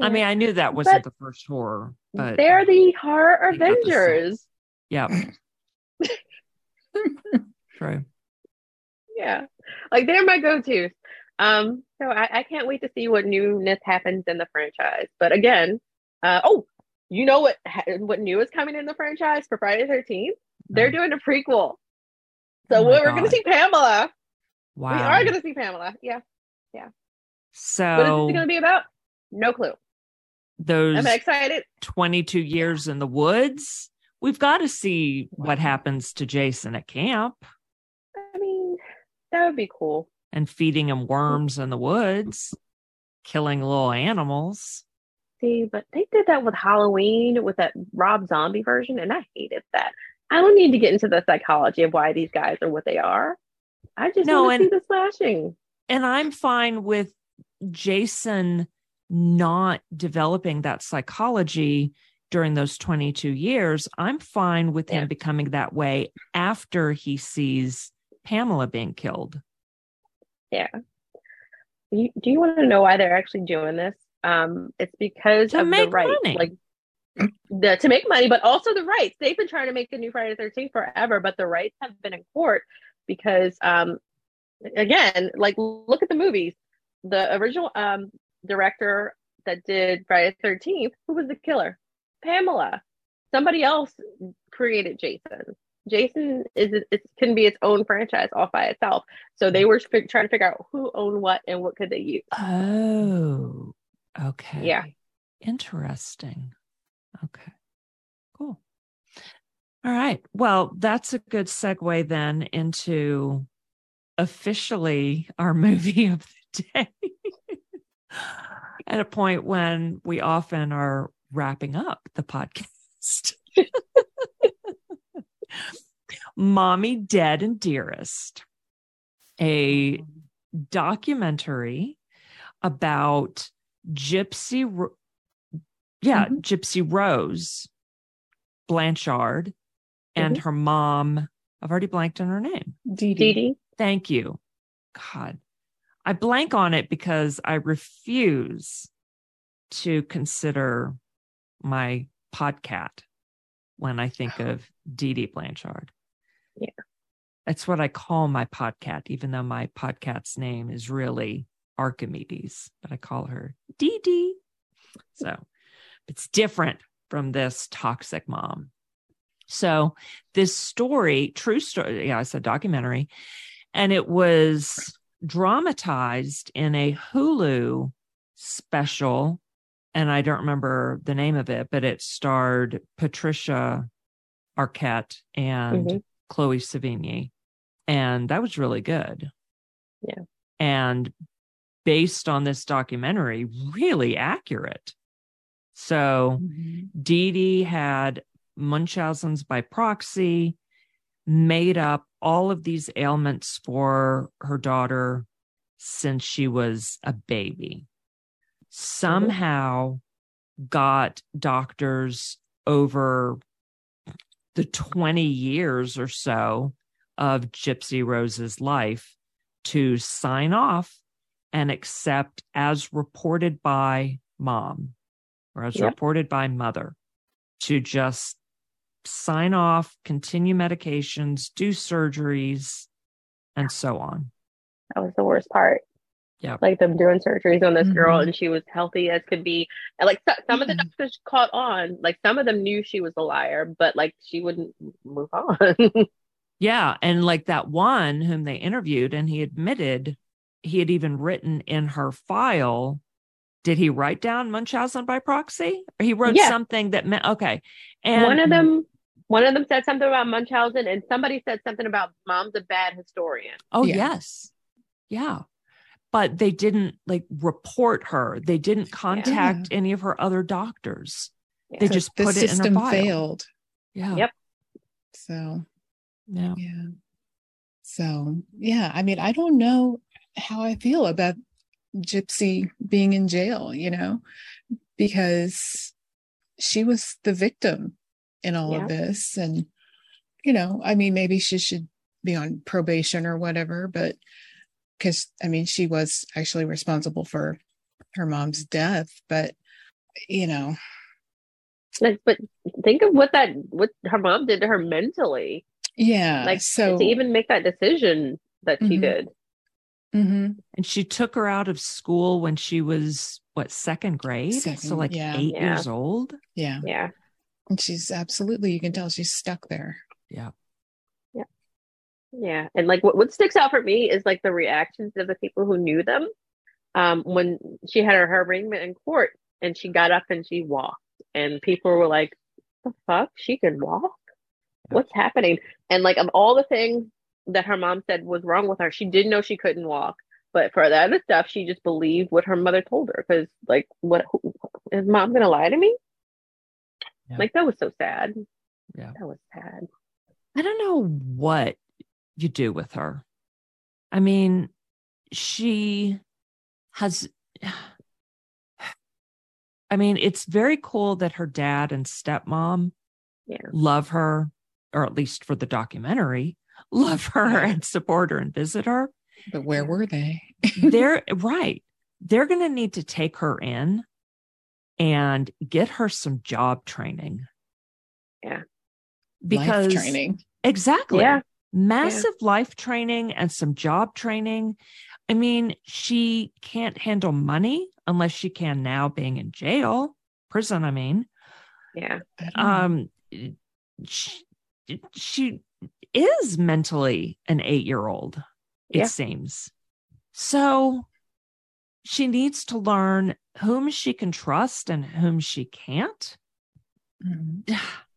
I mean, I knew that wasn't But the first horror, but they're the horror You got the Avengers. yeah. true. Yeah, like they're my go-tos. Um, so I, I can't wait to see what newness happens in the franchise. But again, uh, oh, you know what? What new is coming in the franchise for Friday the Thirteenth? They're doing a prequel. Oh So my we're going to see Pamela. Wow. We are going to see Pamela. Yeah. Yeah. so What is it going to be about? No clue. those I'm excited. 22 years in the woods, we've got to see what happens to Jason at camp I mean, that would be cool. and feeding him worms in the woods, killing little animals. See, but they did that with Halloween with that Rob Zombie version, and I hated that. I don't need to get into the psychology of why these guys are what they are. I just No, want to see the slashing. And I'm fine with Jason not developing that psychology during those 22 years. I'm fine with Yeah. him becoming that way after he sees Pamela being killed. You, do you want to know why they're actually doing this? Um, it's because To of the right. money. like the to make money, but also the rights. They've been trying to make the new Friday the Thirteenth forever, but the rights have been in court because, um, again, like look at the movies. The original um director that did Friday the Thirteenth, who was the killer? Pamela. Somebody else created Jason. Jason is it can be its own franchise all by itself. So they were fi- trying to figure out who owned what and what could they use. Oh, okay. Yeah. Interesting. Okay. Cool. All right. Well, that's a good segue then into officially our movie of the day. At a point when we often are wrapping up the podcast. Mommy Dead and Dearest, a mm-hmm. documentary about Gypsy, yeah, Mhm. Gypsy Rose Blanchard and her mom. I've already blanked on her name. Dee Dee Dee. Dee. Thank you. God, I blank on it because I refuse to consider my podcat when I think of Dee Dee Blanchard. Yeah. That's what I call my podcat, even though my podcat's name is really Archimedes, but I call her Dee Dee. So it's different from this toxic mom. So this story, true story, yeah, it's a documentary, and it was dramatized in a Hulu special. And I don't remember the name of it, but it starred Patricia Arquette and Mhm. Chloe Sevigny. And that was really good. Yeah. And based on this documentary, really accurate. So Mhm. Dee Dee had Munchausen's by proxy, made up all of these ailments for her daughter since she was a baby. Somehow got doctors over the 20 years or so of Gypsy Rose's life to sign off and accept as reported by mom or as Yep. reported by mother to just sign off, continue medications, do surgeries, and so on. That was the worst part. Yeah. Like them doing surgeries on this girl Mhm. and she was healthy as could be. And like so- some of the Mhm. doctors caught on. Like some of them knew she was a liar, but like she wouldn't move on. Yeah. And like that one whom they interviewed, and he admitted he had even written in her file. Did he write down Munchausen by proxy? Or he wrote Yeah. something that meant, okay. And one of them one of them said something about Munchausen and somebody said something about mom's a bad historian. Oh, Yeah. yes. Yeah. but they didn't like report her. They didn't contact any of her other doctors. They Yeah. just the put it in her system file. failed. Yeah. Yep. So Yeah. yeah. So yeah, I mean, I don't know how I feel about Gypsy being in jail, you know, because she was the victim in all Yeah. of this. And, you know, I mean, maybe she should be on probation or whatever, but because I mean, she was actually responsible for her mom's death, but, you know, but think of what that what her mom did to her mentally. yeah. Like so to even make that decision that she Mhm. did. Mhm. And she took her out of school when she was what second grade, so like yeah. eight Yeah. years old. yeah. Yeah. And she's absolutely, you can tell she's stuck there. Yeah. Yeah, yeah. And like what, what sticks out for me is like the reactions of the people who knew them. Um, when she had her, her arraignment in court and she got up and she walked and people were like, the fuck? She can walk? What's happening? And like of all the things that her mom said was wrong with her, she didn't know she couldn't walk. But for the other stuff, she just believed what her mother told her. Because like, what who, is mom gonna lie to me? Yeah. Like that was so sad. Yeah. that was sad. I don't know what you do with her. I mean, she has. I mean, it's very cool that her dad and stepmom Yeah. love her, or at least for the documentary, love her Yeah. and support her and visit her. But where were they? They're right. They're going to need to take her in and get her some job training. Yeah. Because Life training. Exactly. Yeah. Massive life training and some job training. I mean, she can't handle money unless she can now being in jail, prison, I mean. Yeah. I don't know. Um she, she is mentally an 8-year-old, it Yeah. seems. So she needs to learn whom she can trust and whom she can't Mhm.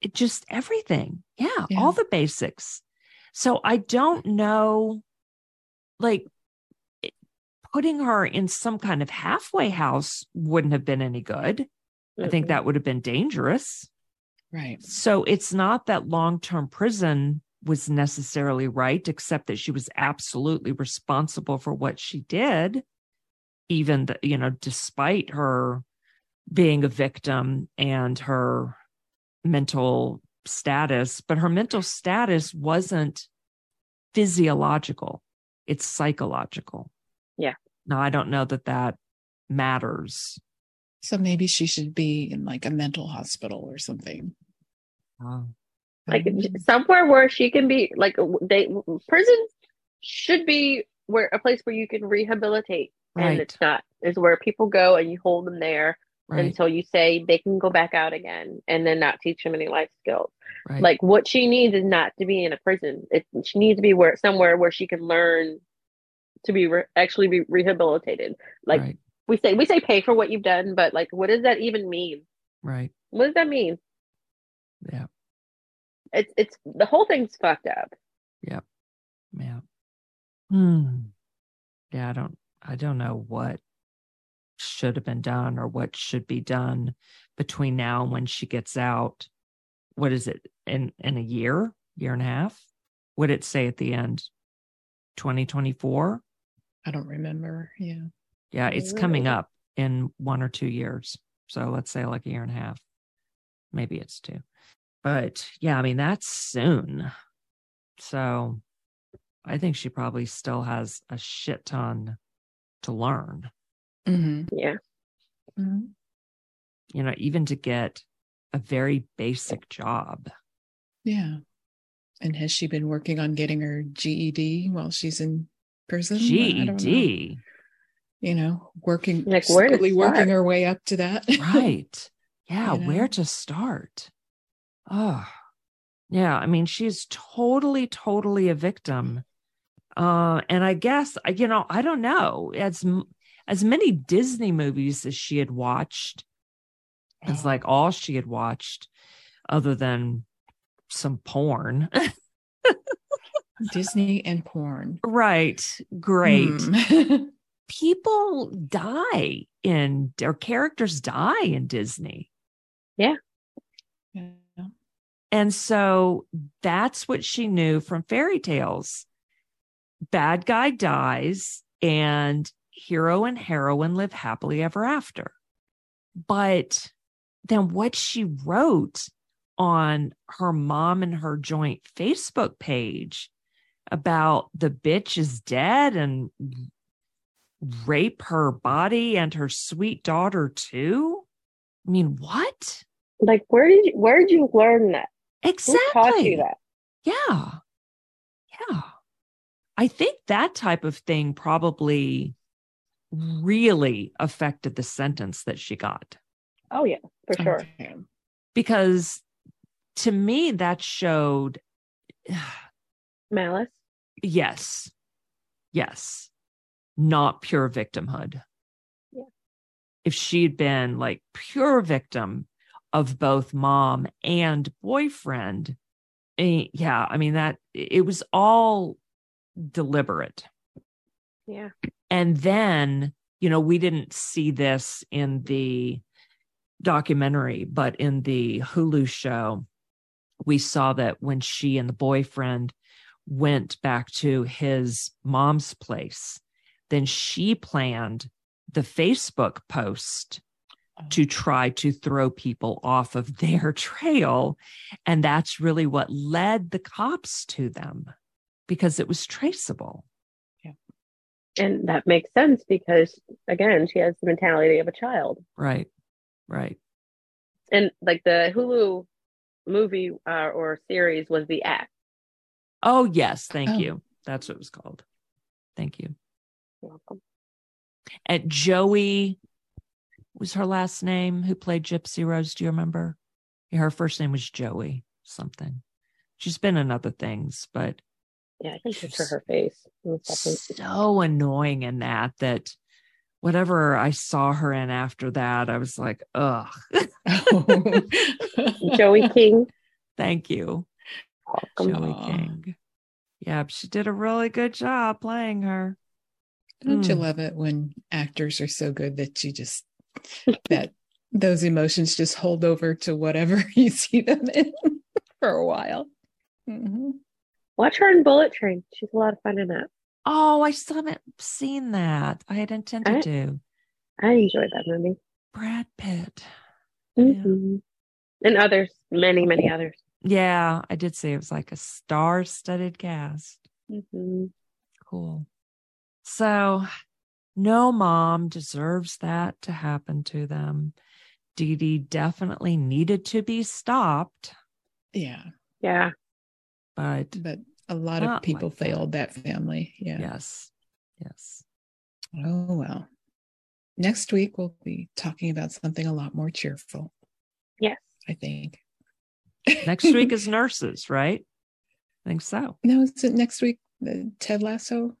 it just everything. Yeah, Yeah. all the basics. So I don't know, like putting her in some kind of halfway house wouldn't have been any good. I think that would have been dangerous. Right. So it's not that long term prison was necessarily right, except that she was absolutely responsible for what she did, even, the, you know, despite her being a victim and her mental status. But her mental status wasn't physiological, it's psychological. Yeah. Now, I don't know that that matters. So maybe she should be in like a mental hospital or something. Like somewhere where she can be like they prisons should be where a place where you can rehabilitate Right. and it's not is where people go and you hold them there Right. until you say they can go back out again and then not teach them any life skills right. like what she needs is not to be in a prison it she needs to be where somewhere where she can learn to be re- actually be rehabilitated like we say we say pay for what you've done but like what does that even mean Right. what does that mean Yeah. It's it's the whole thing's fucked up Yep. Yeah. Hmm. Yeah, I don't I don't know what should have been done or what should be done between now and when she gets out. What is it? In in a year, year and a half? Would it say at the end 2024? I don't remember. Yeah. Yeah, it's coming up in one or two years. So let's say like a year and a half. Maybe it's two. But yeah, I mean, that's soon. So I think she probably still has a shit ton to learn, hmm yeah you know, even to get a very basic job. Yeah. And has she been working on getting her GED while she's in prison? I don't know. GED. You know, working Like, where slowly working her way up to that. Right. Yeah. You know? Where to start? Oh, yeah. I mean, she's totally, totally a victim. Uh, and I guess, uh, you know, I don't know. As, as many Disney movies as she had watched, it's like all she had watched other than some porn. Disney and porn. right. Great. Hmm. people die in or characters die in Disney. Yeah. And so that's what she knew from fairy tales. Bad guy dies and hero and heroine live happily ever after. But then what she wrote on her mom and her joint Facebook page about the bitch is dead and rape her body and her sweet daughter too. I mean, what? Like, where did you, where did you learn that? Exactly. Who taught you that? Yeah. Yeah. I think that type of thing probably really affected the sentence that she got. Oh yeah, for sure. Okay. Because to me, that showed, Malice. yes, yes, not pure victimhood. Yeah. If she'd been like pure victim of both mom and boyfriend, eh, yeah, I mean, that it was all deliberate. Yeah. And then, you know, we didn't see this in the documentary, but in the Hulu show, we saw that when she and the boyfriend went back to his mom's place, then she planned the Facebook post to try to throw people off of their trail. And that's really what led the cops to them because it was traceable. Yeah. And that makes sense because again, she has the mentality of a child. Right. Right. And like the Hulu movie uh, or series was the act. Oh, yes. Thank Oh. you. That's what it was called. Thank you. You're welcome. At Joey was her last name who played Gypsy Rose. Do you remember? Yeah, her first name was Joey something. She's been in other things, but Yeah, I can picture her face. in a second. so annoying in that that whatever I saw her in after that, I was like, ugh. Joey King. Thank you, Welcome. Joey Aw. King. Yeah, she did a really good job playing her. Don't you Mm. love it when actors are so good that you just that those emotions just hold over to whatever you see them in for a while? Mhm. Watch her in Bullet Train. She's a lot of fun in that. Oh, I still haven't seen that. I had intended I- to. I enjoyed that movie. Brad Pitt. Yeah. Mhm. And others, many, many others. Yeah, I did see it was like a star studded cast. Mhm. Cool. So, no mom deserves that to happen to them. Dee Dee definitely needed to be stopped, Yeah, Yeah. but but a lot of people like failed that family. Yeah. yes, yes. Oh well. Next week we'll be talking about something a lot more cheerful. Yes. I think. Next week is nurses, right? I think so. no, is it next week? The Ted Lasso.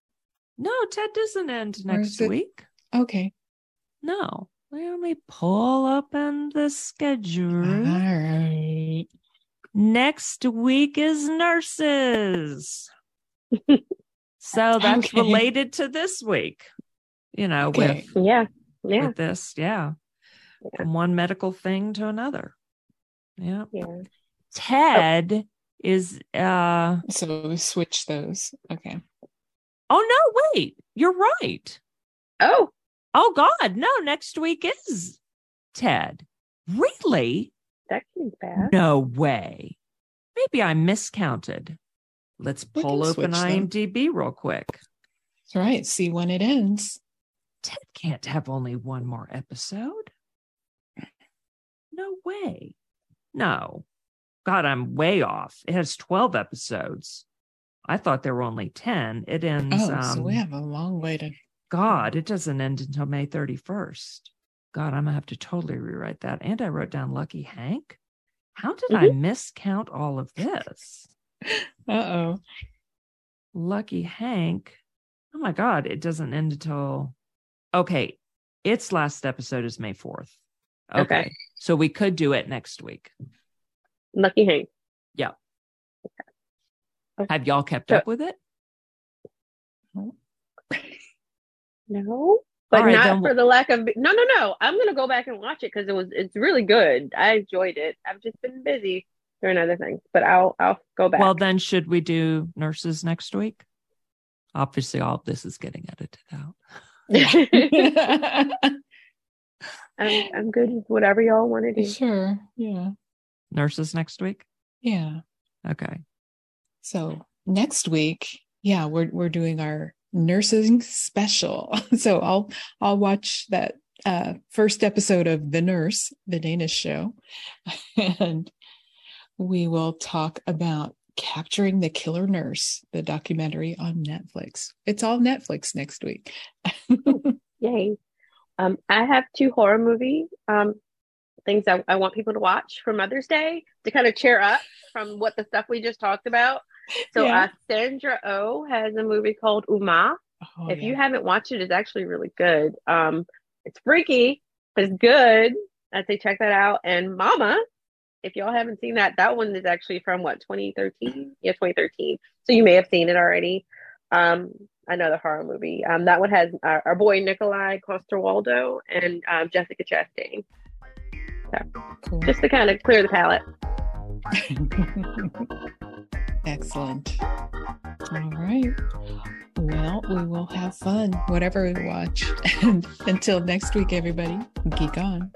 No, Ted doesn't end next it- week. Okay. No, let me pull open the schedule. All right. Next week is nurses. so that's Okay. related to this week, you know, Okay. with, Yeah. Yeah. with this. Yeah. Yeah. From one medical thing to another. Yeah. Yeah. Ted is, uh, So we switch those. Okay. Oh no, wait, you're right. Oh, Oh God, no, next week is Ted. Really? that seems bad. No way. Maybe I miscounted. Let's We pull open switch them. IMDb real quick. That's right. See when it ends. Ted can't have only one more episode. No way. No. God, I'm way off. It has 12 episodes. I thought there were only 10. It ends. Oh, um, so we have a long way to. God, it doesn't end until May 31st. God, I'm going to have to totally rewrite that. And I wrote down Lucky Hank. How did I miscount all of this? Uh oh. Lucky Hank. Oh my God, it doesn't end until. Okay. Its last episode is May 4th. Okay. Okay. So we could do it next week. Lucky Hank. Have y'all kept So- up with it? No, but All right, not for the lack of. No, no, no. I'm gonna go back and watch it because it was. It's really good. I enjoyed it. I've just been busy doing other things, but I'll I'll go back. Well, then should we do nurses next week? Obviously, all of this is getting edited out. I'm I'm good with whatever y'all want to do. sure. Yeah. Nurses next week. Yeah. Okay. So next week, yeah, we're we're doing our nursing special. So I'll I'll watch that uh first episode of The Nurse, the Danish show, and we will talk about capturing the killer nurse, the documentary on Netflix. It's all Netflix next week. Yay. Um, I have two horror movie um things I, I want people to watch for Mother's Day to kind of cheer up from what the stuff we just talked about. So Yeah. uh, Sandra Oh has a movie called Umma. Oh, if you haven't watched it, it's actually really good. Um, it's freaky, but it's good. I'd say check that out. And Mama, if y'all haven't seen that, that one is actually from what 2013? Yeah, 2013. So you may have seen it already. Um, another horror movie. Um, that one has our, our boy Nikolaj Coster-Waldau and um, Jessica Chastain, cool. just to kind of clear the palate. Excellent. All right. Well, we will have fun, whatever we watch. Until next week, everybody, geek on.